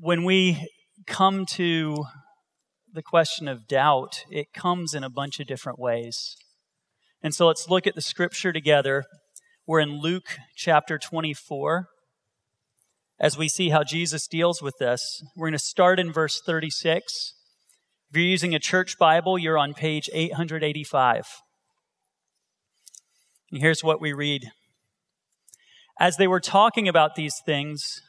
when we come to the question of doubt, it comes in a bunch of different ways. And so let's look at the scripture together. We're in Luke chapter 24 as we see how Jesus deals with this. We're going to start in verse 36. If you're using a church Bible, you're on page 885. And here's what we read. As they were talking about these things,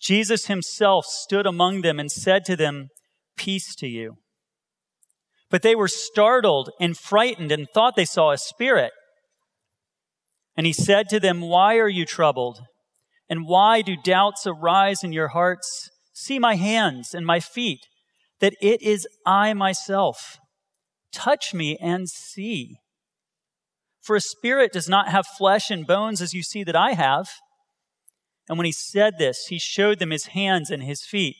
Jesus himself stood among them and said to them, Peace to you. But they were startled and frightened and thought they saw a spirit. And he said to them, Why are you troubled? And why do doubts arise in your hearts? See my hands and my feet, that it is I myself. Touch me and see. For a spirit does not have flesh and bones as you see that I have. And when he said this, he showed them his hands and his feet.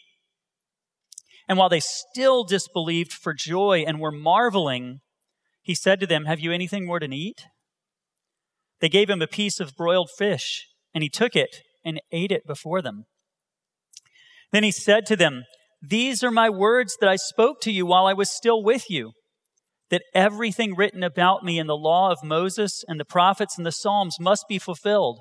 And while they still disbelieved for joy and were marveling, he said to them, Have you anything more to eat? They gave him a piece of broiled fish, and he took it and ate it before them. Then he said to them, These are my words that I spoke to you while I was still with you, that everything written about me in the law of Moses and the prophets and the Psalms must be fulfilled.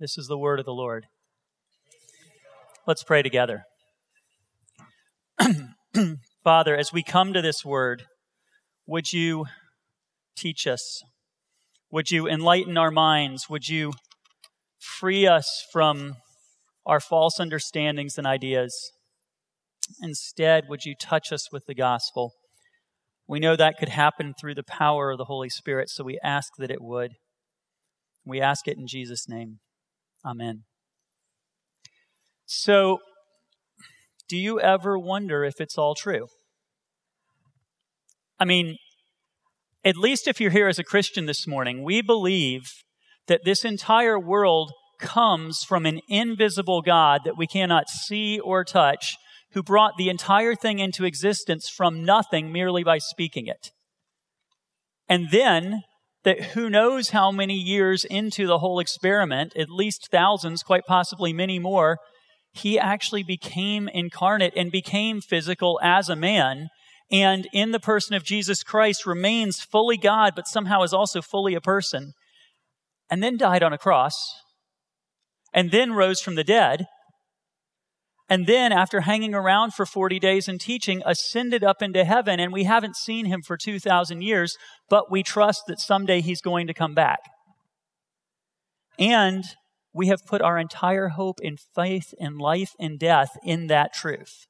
This is the word of the Lord. Let's pray together. Father, as we come to this word, would you teach us? Would you enlighten our minds? Would you free us from our false understandings and ideas? Instead, would you touch us with the gospel? We know that could happen through the power of the Holy Spirit, so we ask that it would. We ask it in Jesus' name. Amen. So, do you ever wonder if it's all true? I mean, at least if you're here as a Christian this morning, we believe that this entire world comes from an invisible God that we cannot see or touch, who brought the entire thing into existence from nothing merely by speaking it. And then that who knows how many years into the whole experiment, at least thousands, quite possibly many more, he actually became incarnate and became physical as a man. And in the person of Jesus Christ remains fully God, but somehow is also fully a person. And then died on a cross. And then rose from the dead and then, after hanging around for 40 days and teaching, ascended up into heaven. And we haven't seen him for 2,000 years, but we trust that someday he's going to come back. And we have put our entire hope in faith in life and death in that truth.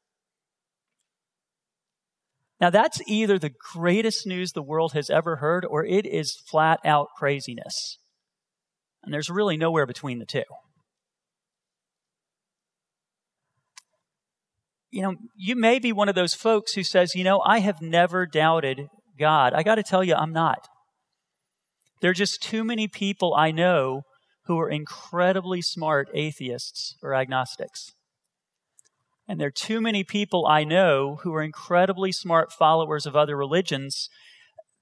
Now, that's either the greatest news the world has ever heard, or it is flat out craziness. And there's really nowhere between the two. You know, you may be one of those folks who says, you know, I have never doubted God. I got to tell you, I'm not. There are just too many people I know who are incredibly smart atheists or agnostics. And there are too many people I know who are incredibly smart followers of other religions.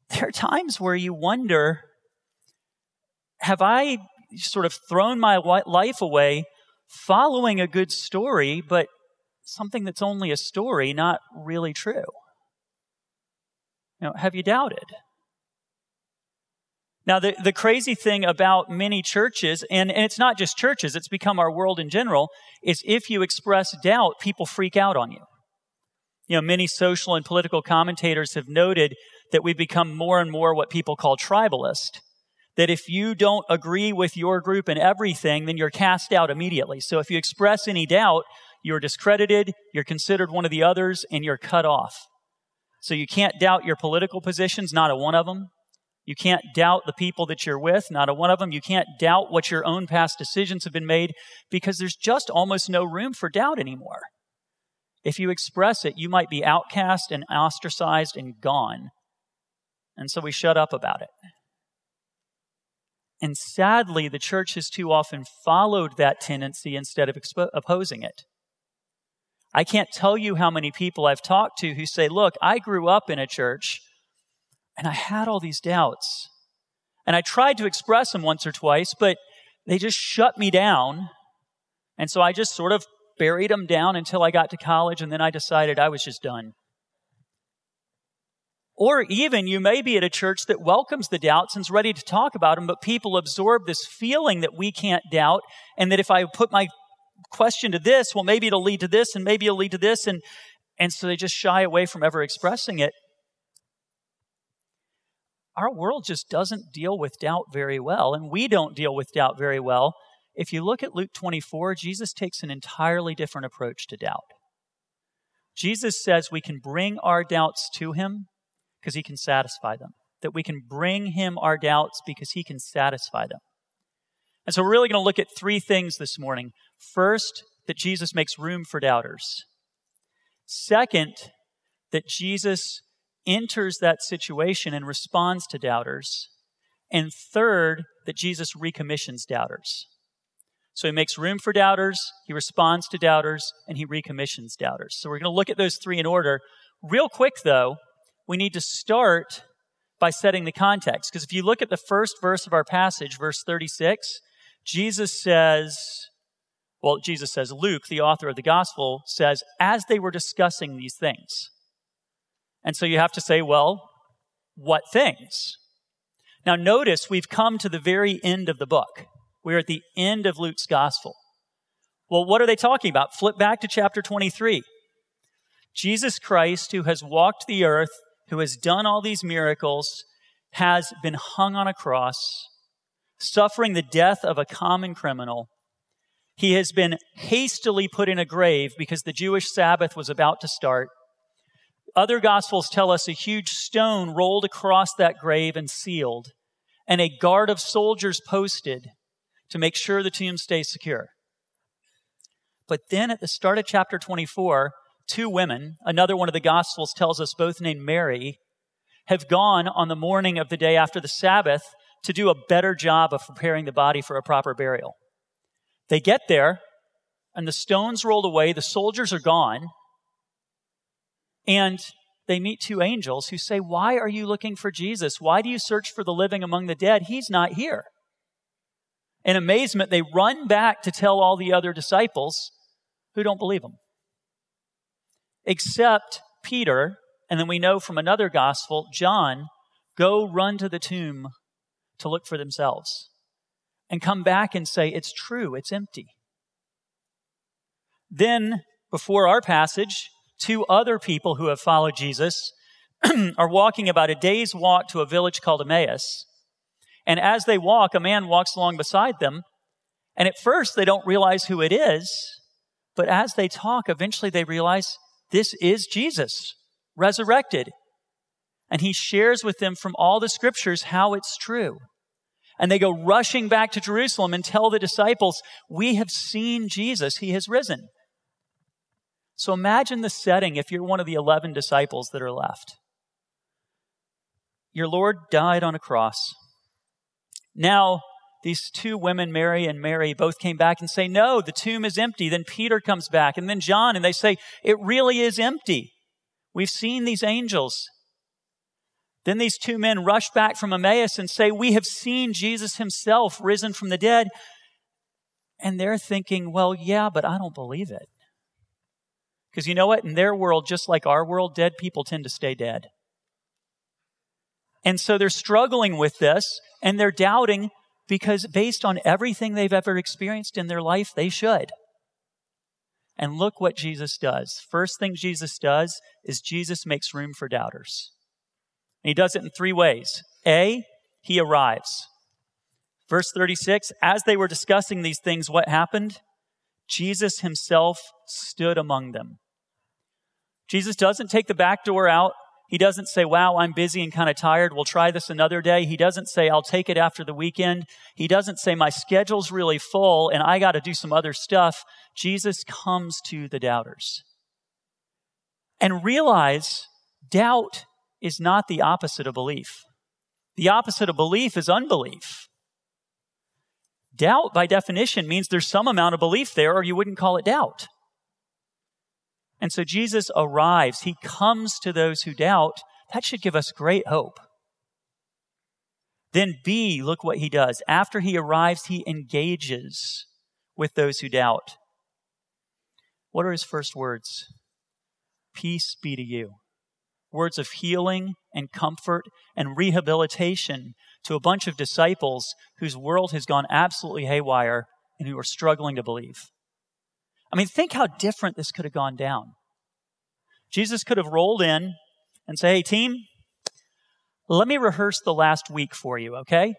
There are times where you wonder have I sort of thrown my life away following a good story, but something that's only a story, not really true? Know, have you doubted? Now, the, the crazy thing about many churches, and, and it's not just churches, it's become our world in general, is if you express doubt, people freak out on you. You know, many social and political commentators have noted that we've become more and more what people call tribalist. That if you don't agree with your group in everything, then you're cast out immediately. So if you express any doubt, you're discredited, you're considered one of the others, and you're cut off. So you can't doubt your political positions, not a one of them. You can't doubt the people that you're with, not a one of them. You can't doubt what your own past decisions have been made because there's just almost no room for doubt anymore. If you express it, you might be outcast and ostracized and gone. And so we shut up about it. And sadly, the church has too often followed that tendency instead of expo- opposing it. I can't tell you how many people I've talked to who say, Look, I grew up in a church and I had all these doubts. And I tried to express them once or twice, but they just shut me down. And so I just sort of buried them down until I got to college, and then I decided I was just done. Or even you may be at a church that welcomes the doubts and's ready to talk about them, but people absorb this feeling that we can't doubt, and that if I put my question to this, well, maybe it'll lead to this, and maybe it'll lead to this, and, and so they just shy away from ever expressing it. Our world just doesn't deal with doubt very well, and we don't deal with doubt very well. If you look at Luke 24, Jesus takes an entirely different approach to doubt. Jesus says we can bring our doubts to him because he can satisfy them, that we can bring him our doubts because he can satisfy them. And so we're really going to look at three things this morning. First, that Jesus makes room for doubters. Second, that Jesus enters that situation and responds to doubters. And third, that Jesus recommissions doubters. So he makes room for doubters, he responds to doubters, and he recommissions doubters. So we're going to look at those three in order. Real quick, though, we need to start by setting the context. Because if you look at the first verse of our passage, verse 36, Jesus says, well, Jesus says, Luke, the author of the gospel, says, as they were discussing these things. And so you have to say, well, what things? Now, notice we've come to the very end of the book. We're at the end of Luke's gospel. Well, what are they talking about? Flip back to chapter 23. Jesus Christ, who has walked the earth, who has done all these miracles, has been hung on a cross, suffering the death of a common criminal. He has been hastily put in a grave because the Jewish Sabbath was about to start. Other gospels tell us a huge stone rolled across that grave and sealed, and a guard of soldiers posted to make sure the tomb stays secure. But then at the start of chapter 24, two women, another one of the gospels tells us both named Mary, have gone on the morning of the day after the Sabbath to do a better job of preparing the body for a proper burial. They get there, and the stones rolled away, the soldiers are gone, and they meet two angels who say, Why are you looking for Jesus? Why do you search for the living among the dead? He's not here. In amazement, they run back to tell all the other disciples who don't believe them. Except Peter, and then we know from another gospel, John, go run to the tomb to look for themselves and come back and say, It's true, it's empty. Then, before our passage, two other people who have followed Jesus are walking about a day's walk to a village called Emmaus. And as they walk, a man walks along beside them. And at first, they don't realize who it is. But as they talk, eventually they realize this is Jesus, resurrected. And he shares with them from all the scriptures how it's true. And they go rushing back to Jerusalem and tell the disciples, We have seen Jesus. He has risen. So imagine the setting if you're one of the 11 disciples that are left. Your Lord died on a cross. Now, these two women, Mary and Mary, both came back and say, No, the tomb is empty. Then Peter comes back, and then John, and they say, It really is empty. We've seen these angels. Then these two men rush back from Emmaus and say, We have seen Jesus himself risen from the dead. And they're thinking, Well, yeah, but I don't believe it. Because you know what? In their world, just like our world, dead people tend to stay dead. And so they're struggling with this and they're doubting because based on everything they've ever experienced in their life, they should. And look what Jesus does. First thing Jesus does is Jesus makes room for doubters. And he does it in three ways. A, he arrives. Verse 36 As they were discussing these things, what happened? Jesus himself stood among them. Jesus doesn't take the back door out. He doesn't say, Wow, I'm busy and kind of tired. We'll try this another day. He doesn't say, I'll take it after the weekend. He doesn't say, My schedule's really full and I got to do some other stuff. Jesus comes to the doubters. And realize doubt is not the opposite of belief. The opposite of belief is unbelief. Doubt, by definition, means there's some amount of belief there, or you wouldn't call it doubt. And so Jesus arrives. He comes to those who doubt. That should give us great hope. Then, B, look what he does. After he arrives, he engages with those who doubt. What are his first words? Peace be to you. Words of healing and comfort and rehabilitation to a bunch of disciples whose world has gone absolutely haywire and who are struggling to believe. I mean, think how different this could have gone down. Jesus could have rolled in and say, Hey, team, let me rehearse the last week for you, okay?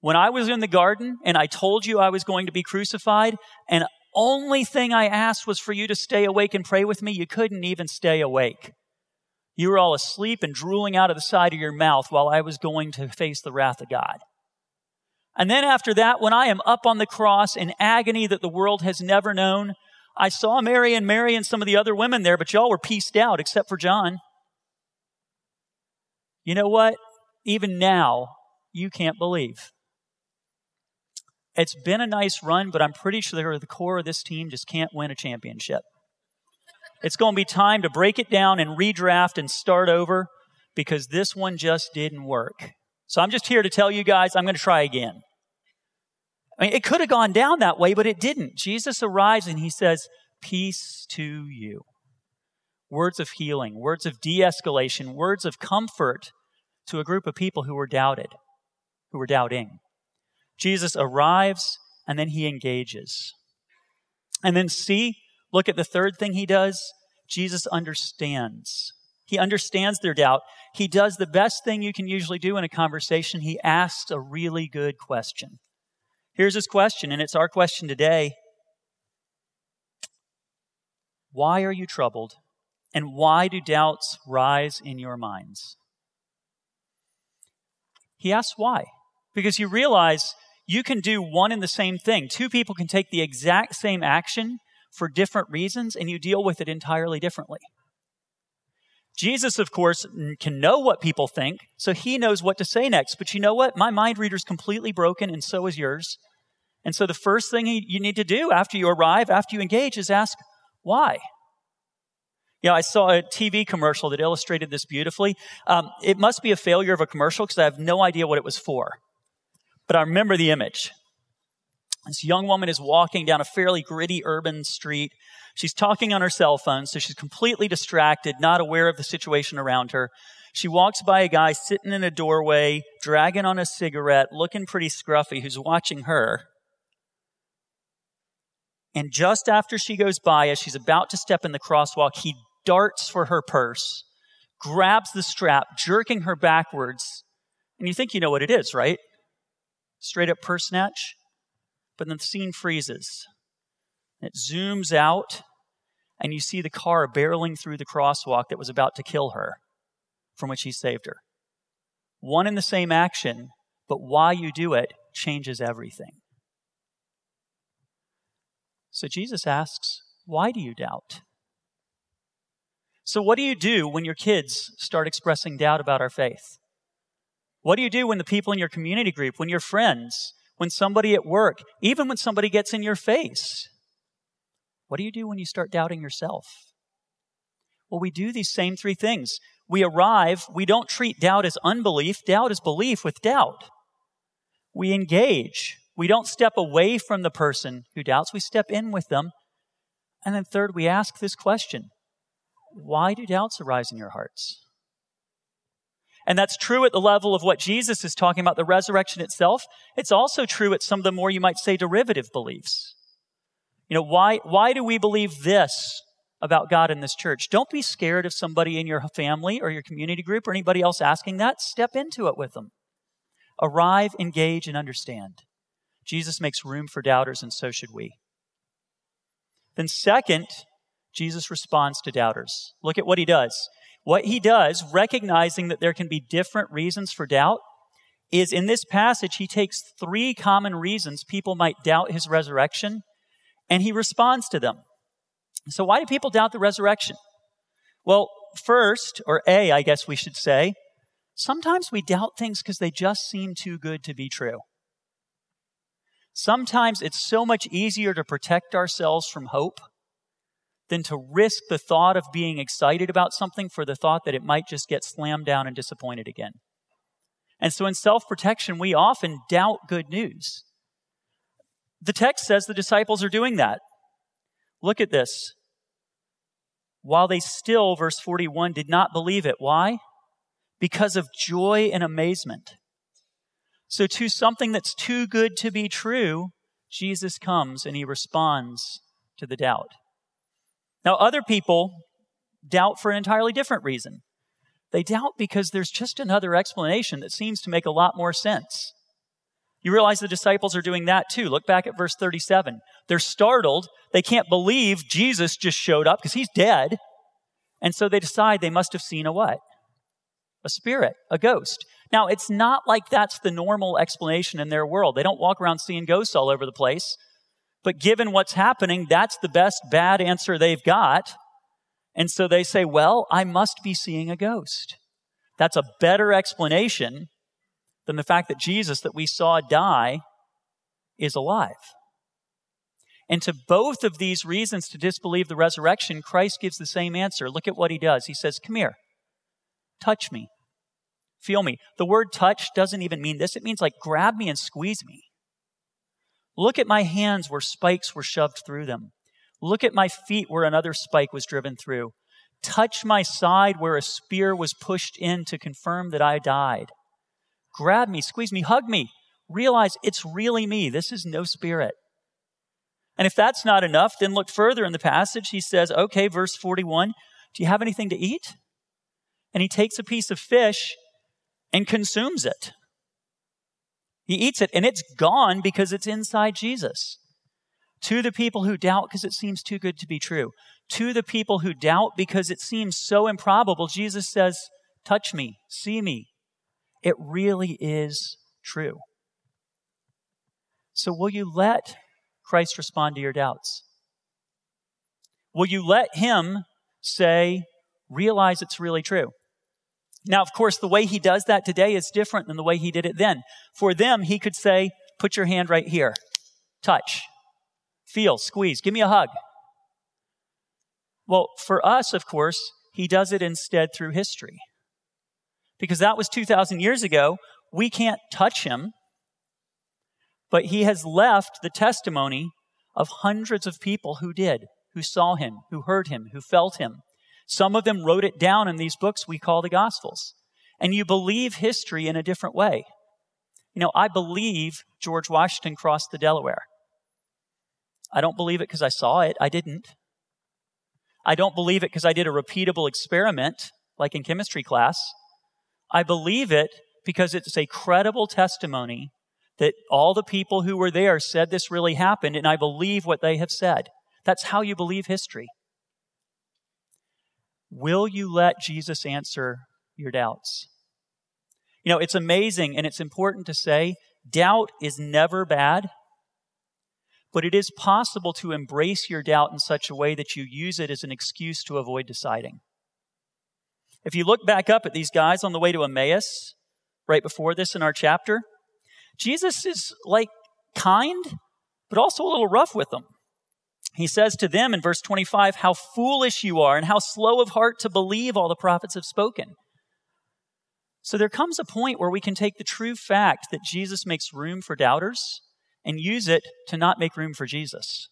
When I was in the garden and I told you I was going to be crucified, and only thing I asked was for you to stay awake and pray with me, you couldn't even stay awake. You were all asleep and drooling out of the side of your mouth while I was going to face the wrath of God. And then after that, when I am up on the cross in agony that the world has never known, I saw Mary and Mary and some of the other women there, but y'all were pieced out except for John. You know what? Even now, you can't believe. It's been a nice run, but I'm pretty sure the core of this team just can't win a championship. It's going to be time to break it down and redraft and start over because this one just didn't work. So I'm just here to tell you guys I'm going to try again. I mean, it could have gone down that way, but it didn't. Jesus arrives and he says, Peace to you. Words of healing, words of de escalation, words of comfort to a group of people who were doubted, who were doubting. Jesus arrives and then he engages. And then see, look at the third thing he does. Jesus understands. He understands their doubt. He does the best thing you can usually do in a conversation. He asks a really good question. Here's his question, and it's our question today Why are you troubled? And why do doubts rise in your minds? He asks why. Because you realize you can do one and the same thing. Two people can take the exact same action for different reasons, and you deal with it entirely differently. Jesus, of course, can know what people think, so he knows what to say next. But you know what? My mind reader is completely broken, and so is yours. And so the first thing you need to do after you arrive, after you engage, is ask, why? You know, I saw a TV commercial that illustrated this beautifully. Um, it must be a failure of a commercial because I have no idea what it was for. But I remember the image. This young woman is walking down a fairly gritty urban street. She's talking on her cell phone, so she's completely distracted, not aware of the situation around her. She walks by a guy sitting in a doorway, dragging on a cigarette, looking pretty scruffy, who's watching her. And just after she goes by, as she's about to step in the crosswalk, he darts for her purse, grabs the strap, jerking her backwards. And you think you know what it is, right? Straight up purse snatch. But then the scene freezes. It zooms out, and you see the car barreling through the crosswalk that was about to kill her, from which he saved her. One and the same action, but why you do it changes everything. So Jesus asks, Why do you doubt? So, what do you do when your kids start expressing doubt about our faith? What do you do when the people in your community group, when your friends, when somebody at work, even when somebody gets in your face? What do you do when you start doubting yourself? Well, we do these same three things. We arrive, we don't treat doubt as unbelief, doubt is belief with doubt. We engage, we don't step away from the person who doubts, we step in with them. And then, third, we ask this question Why do doubts arise in your hearts? And that's true at the level of what Jesus is talking about, the resurrection itself. It's also true at some of the more, you might say, derivative beliefs. You know, why, why do we believe this about God in this church? Don't be scared of somebody in your family or your community group or anybody else asking that. Step into it with them. Arrive, engage, and understand. Jesus makes room for doubters, and so should we. Then, second, Jesus responds to doubters. Look at what he does. What he does, recognizing that there can be different reasons for doubt, is in this passage, he takes three common reasons people might doubt his resurrection, and he responds to them. So, why do people doubt the resurrection? Well, first, or A, I guess we should say, sometimes we doubt things because they just seem too good to be true. Sometimes it's so much easier to protect ourselves from hope than to risk the thought of being excited about something for the thought that it might just get slammed down and disappointed again. And so in self protection, we often doubt good news. The text says the disciples are doing that. Look at this. While they still, verse 41, did not believe it. Why? Because of joy and amazement. So, to something that's too good to be true, Jesus comes and he responds to the doubt. Now, other people doubt for an entirely different reason. They doubt because there's just another explanation that seems to make a lot more sense. You realize the disciples are doing that too. Look back at verse 37. They're startled. They can't believe Jesus just showed up because he's dead. And so they decide they must have seen a what? A spirit, a ghost. Now, it's not like that's the normal explanation in their world. They don't walk around seeing ghosts all over the place. But given what's happening, that's the best bad answer they've got. And so they say, well, I must be seeing a ghost. That's a better explanation than the fact that Jesus that we saw die is alive. And to both of these reasons to disbelieve the resurrection, Christ gives the same answer. Look at what he does. He says, Come here, touch me, feel me. The word touch doesn't even mean this, it means like grab me and squeeze me. Look at my hands where spikes were shoved through them. Look at my feet where another spike was driven through. Touch my side where a spear was pushed in to confirm that I died. Grab me, squeeze me, hug me. Realize it's really me. This is no spirit. And if that's not enough, then look further in the passage. He says, okay, verse 41, do you have anything to eat? And he takes a piece of fish and consumes it. He eats it and it's gone because it's inside Jesus. To the people who doubt because it seems too good to be true. To the people who doubt because it seems so improbable, Jesus says, touch me, see me. It really is true. So will you let Christ respond to your doubts? Will you let Him say, realize it's really true? Now, of course, the way He does that today is different than the way He did it then. For them, He could say, put your hand right here, touch, feel, squeeze, give me a hug. Well, for us, of course, He does it instead through history. Because that was 2,000 years ago. We can't touch Him but he has left the testimony of hundreds of people who did, who saw him, who heard him, who felt him. Some of them wrote it down in these books we call the Gospels. And you believe history in a different way. You know, I believe George Washington crossed the Delaware. I don't believe it because I saw it. I didn't. I don't believe it because I did a repeatable experiment like in chemistry class. I believe it because it's a credible testimony that all the people who were there said this really happened, and I believe what they have said. That's how you believe history. Will you let Jesus answer your doubts? You know, it's amazing and it's important to say doubt is never bad, but it is possible to embrace your doubt in such a way that you use it as an excuse to avoid deciding. If you look back up at these guys on the way to Emmaus, right before this in our chapter, Jesus is like kind, but also a little rough with them. He says to them in verse 25, How foolish you are, and how slow of heart to believe all the prophets have spoken. So there comes a point where we can take the true fact that Jesus makes room for doubters and use it to not make room for Jesus.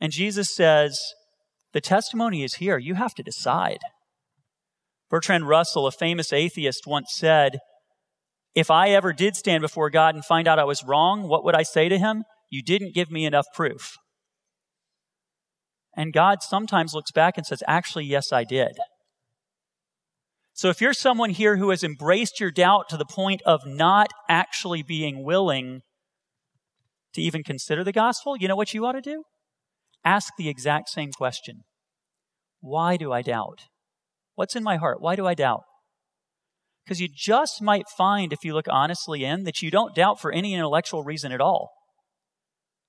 And Jesus says, The testimony is here. You have to decide. Bertrand Russell, a famous atheist, once said, if I ever did stand before God and find out I was wrong, what would I say to him? You didn't give me enough proof. And God sometimes looks back and says, Actually, yes, I did. So if you're someone here who has embraced your doubt to the point of not actually being willing to even consider the gospel, you know what you ought to do? Ask the exact same question Why do I doubt? What's in my heart? Why do I doubt? Because you just might find, if you look honestly in, that you don't doubt for any intellectual reason at all.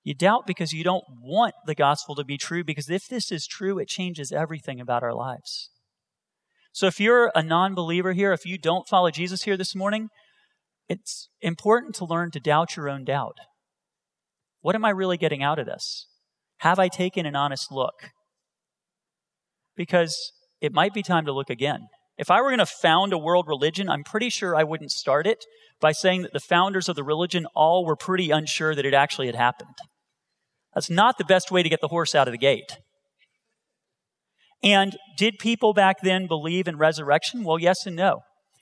You doubt because you don't want the gospel to be true, because if this is true, it changes everything about our lives. So if you're a non believer here, if you don't follow Jesus here this morning, it's important to learn to doubt your own doubt. What am I really getting out of this? Have I taken an honest look? Because it might be time to look again. If I were going to found a world religion, I'm pretty sure I wouldn't start it by saying that the founders of the religion all were pretty unsure that it actually had happened. That's not the best way to get the horse out of the gate. And did people back then believe in resurrection? Well, yes and no.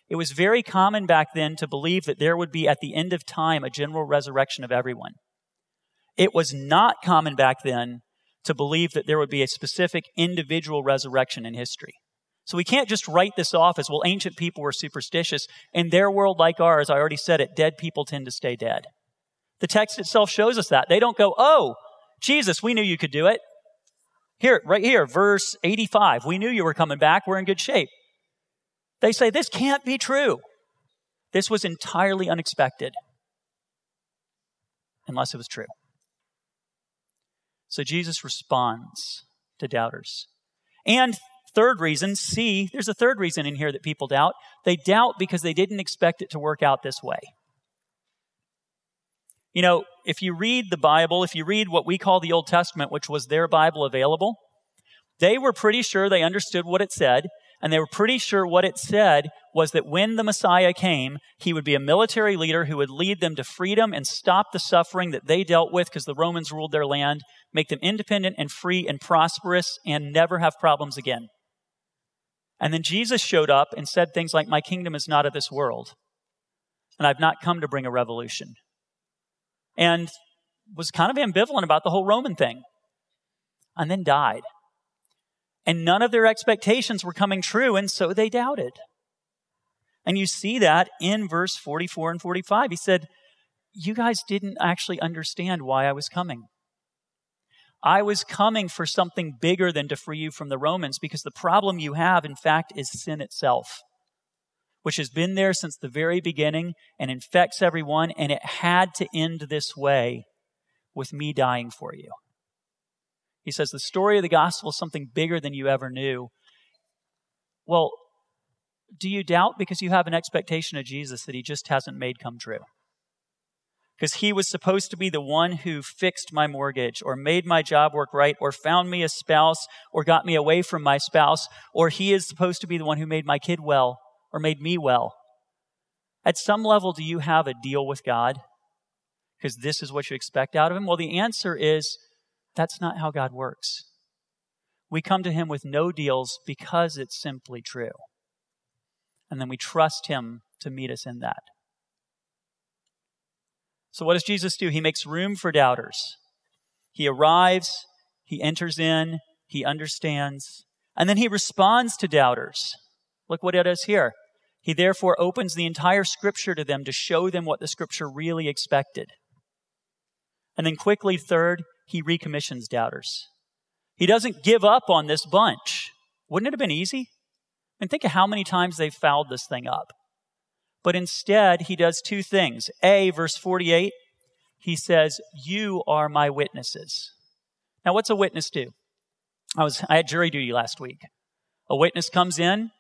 It was very common back then to believe that there would be, at the end of time, a general resurrection of everyone. It was not common back then to believe that there would be a specific individual resurrection in history. So we can't just write this off as, well, ancient people were superstitious. In their world, like ours, I already said it, dead people tend to stay dead. The text itself shows us that. They don't go, oh, Jesus, we knew you could do it. Here, right here, verse 85. We knew you were coming back. We're in good shape. They say, this can't be true. This was entirely unexpected, unless it was true. So Jesus responds to doubters. And third reason, C, there's a third reason in here that people doubt. They doubt because they didn't expect it to work out this way. You know, if you read the Bible, if you read what we call the Old Testament, which was their Bible available, they were pretty sure they understood what it said, and they were pretty sure what it said was that when the Messiah came, he would be a military leader who would lead them to freedom and stop the suffering that they dealt with because the Romans ruled their land, make them independent and free and prosperous, and never have problems again. And then Jesus showed up and said things like, My kingdom is not of this world, and I've not come to bring a revolution. And was kind of ambivalent about the whole Roman thing, and then died. And none of their expectations were coming true, and so they doubted. And you see that in verse 44 and 45. He said, You guys didn't actually understand why I was coming. I was coming for something bigger than to free you from the Romans because the problem you have, in fact, is sin itself, which has been there since the very beginning and infects everyone, and it had to end this way with me dying for you. He says the story of the gospel is something bigger than you ever knew. Well, do you doubt because you have an expectation of Jesus that he just hasn't made come true? because he was supposed to be the one who fixed my mortgage or made my job work right or found me a spouse or got me away from my spouse, or he is supposed to be the one who made my kid well or made me well. At some level, do you have a deal with God? Because this is what you expect out of him? Well, the answer is that's not how God works. We come to him with no deals because it's simply true. And then we trust him to meet us in that. So, what does Jesus do? He makes room for doubters. He arrives, he enters in, he understands, and then he responds to doubters. Look what it does here. He therefore opens the entire scripture to them to show them what the scripture really expected. And then, quickly, third, he recommissions doubters. He doesn't give up on this bunch. Wouldn't it have been easy? I mean, think of how many times they've fouled this thing up. But instead, he does two things. A, verse 48, he says, You are my witnesses. Now, what's a witness do? I, was, I had jury duty last week. A witness comes in,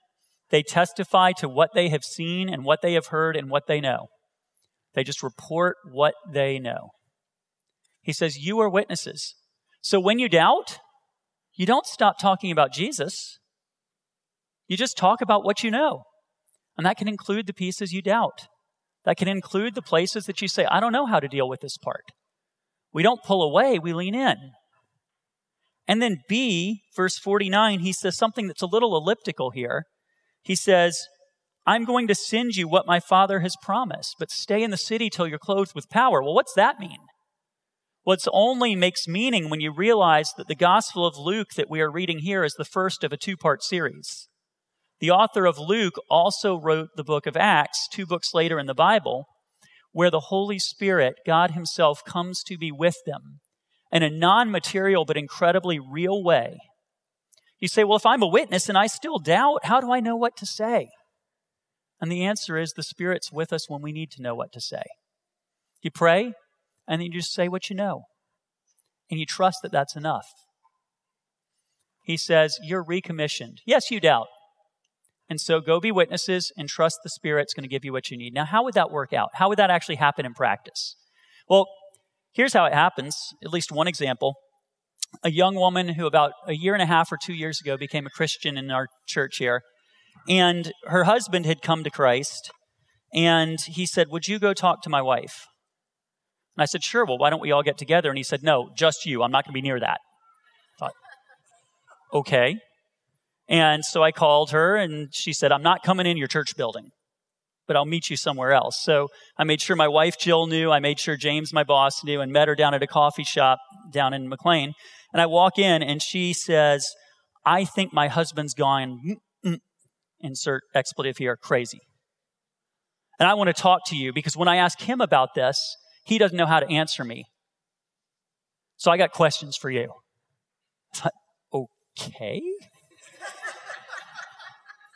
they testify to what they have seen and what they have heard and what they know. They just report what they know. He says, You are witnesses. So when you doubt, you don't stop talking about Jesus. You just talk about what you know. And that can include the pieces you doubt. That can include the places that you say, I don't know how to deal with this part. We don't pull away, we lean in. And then B, verse 49, he says something that's a little elliptical here. He says, I'm going to send you what my father has promised, but stay in the city till you're clothed with power. Well, what's that mean? Well, it only makes meaning when you realize that the Gospel of Luke that we are reading here is the first of a two part series. The author of Luke also wrote the book of Acts, two books later in the Bible, where the Holy Spirit, God Himself, comes to be with them in a non material but incredibly real way. You say, Well, if I'm a witness and I still doubt, how do I know what to say? And the answer is the Spirit's with us when we need to know what to say. You pray, and then you just say what you know. and you trust that that's enough. He says, You're recommissioned. Yes, you doubt. And so go be witnesses and trust the Spirit's going to give you what you need. Now, how would that work out? How would that actually happen in practice? Well, here's how it happens, at least one example. A young woman who, about a year and a half or two years ago, became a Christian in our church here. And her husband had come to Christ. And he said, Would you go talk to my wife? And I said, Sure. Well, why don't we all get together? And he said, No, just you. I'm not going to be near that. I thought, okay. And so I called her and she said, I'm not coming in your church building, but I'll meet you somewhere else. So I made sure my wife Jill knew. I made sure James, my boss, knew and met her down at a coffee shop down in McLean. And I walk in and she says, I think my husband's gone, insert expletive here, crazy. And I want to talk to you because when I ask him about this, he doesn't know how to answer me. So I got questions for you. Okay.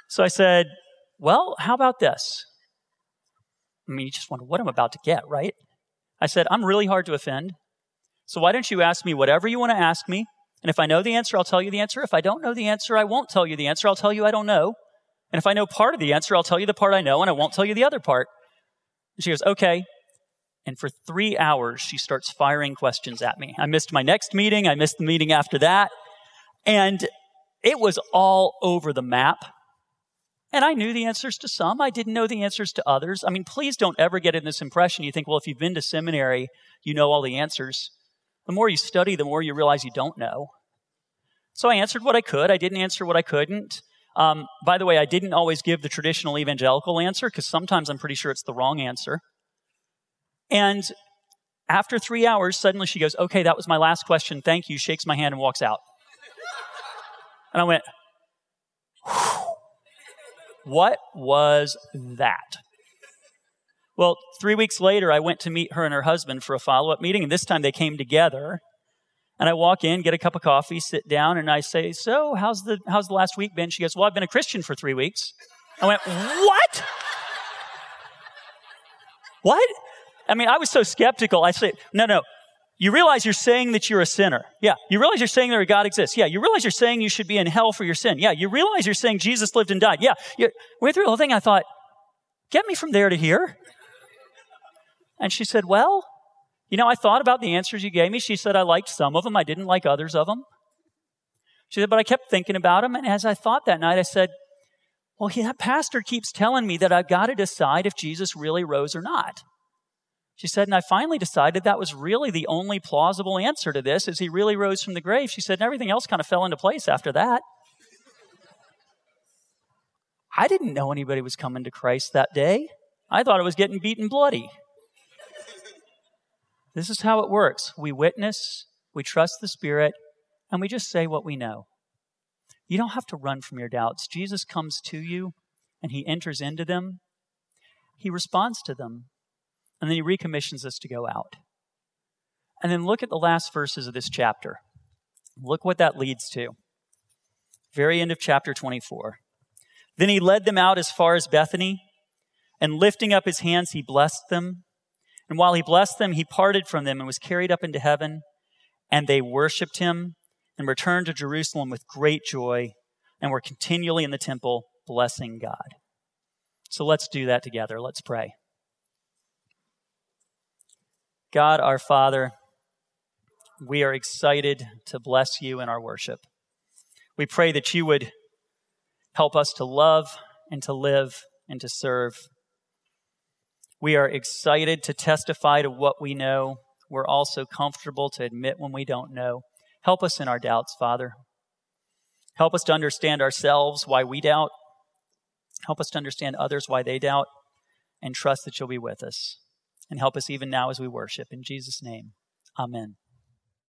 so I said, Well, how about this? I mean, you just wonder what I'm about to get, right? I said, I'm really hard to offend. So why don't you ask me whatever you want to ask me? And if I know the answer, I'll tell you the answer. If I don't know the answer, I won't tell you the answer. I'll tell you I don't know. And if I know part of the answer, I'll tell you the part I know, and I won't tell you the other part. And she goes, Okay. And for three hours, she starts firing questions at me. I missed my next meeting. I missed the meeting after that. And it was all over the map. And I knew the answers to some. I didn't know the answers to others. I mean, please don't ever get in this impression. You think, well, if you've been to seminary, you know all the answers. The more you study, the more you realize you don't know. So I answered what I could. I didn't answer what I couldn't. Um, by the way, I didn't always give the traditional evangelical answer because sometimes I'm pretty sure it's the wrong answer. And after three hours, suddenly she goes, Okay, that was my last question. Thank you. Shakes my hand and walks out. And I went, What was that? Well, three weeks later, I went to meet her and her husband for a follow up meeting, and this time they came together. And I walk in, get a cup of coffee, sit down, and I say, So, how's the, how's the last week been? She goes, Well, I've been a Christian for three weeks. I went, What? What? I mean, I was so skeptical. I say, No, no. You realize you're saying that you're a sinner. Yeah. You realize you're saying that God exists. Yeah. You realize you're saying you should be in hell for your sin. Yeah. You realize you're saying Jesus lived and died. Yeah. You went through the whole thing. I thought, Get me from there to here. And she said, Well, you know, I thought about the answers you gave me. She said, I liked some of them. I didn't like others of them. She said, but I kept thinking about them. And as I thought that night, I said, well, that pastor keeps telling me that I've got to decide if Jesus really rose or not. She said, and I finally decided that was really the only plausible answer to this, is he really rose from the grave. She said, and everything else kind of fell into place after that. I didn't know anybody was coming to Christ that day. I thought it was getting beaten bloody. This is how it works. We witness, we trust the Spirit, and we just say what we know. You don't have to run from your doubts. Jesus comes to you and he enters into them. He responds to them, and then he recommissions us to go out. And then look at the last verses of this chapter. Look what that leads to. Very end of chapter 24. Then he led them out as far as Bethany, and lifting up his hands, he blessed them. And while he blessed them, he parted from them and was carried up into heaven. And they worshiped him and returned to Jerusalem with great joy and were continually in the temple blessing God. So let's do that together. Let's pray. God, our Father, we are excited to bless you in our worship. We pray that you would help us to love and to live and to serve we are excited to testify to what we know. We're also comfortable to admit when we don't know. Help us in our doubts, Father. Help us to understand ourselves why we doubt. Help us to understand others why they doubt and trust that you'll be with us. And help us even now as we worship. In Jesus' name, amen.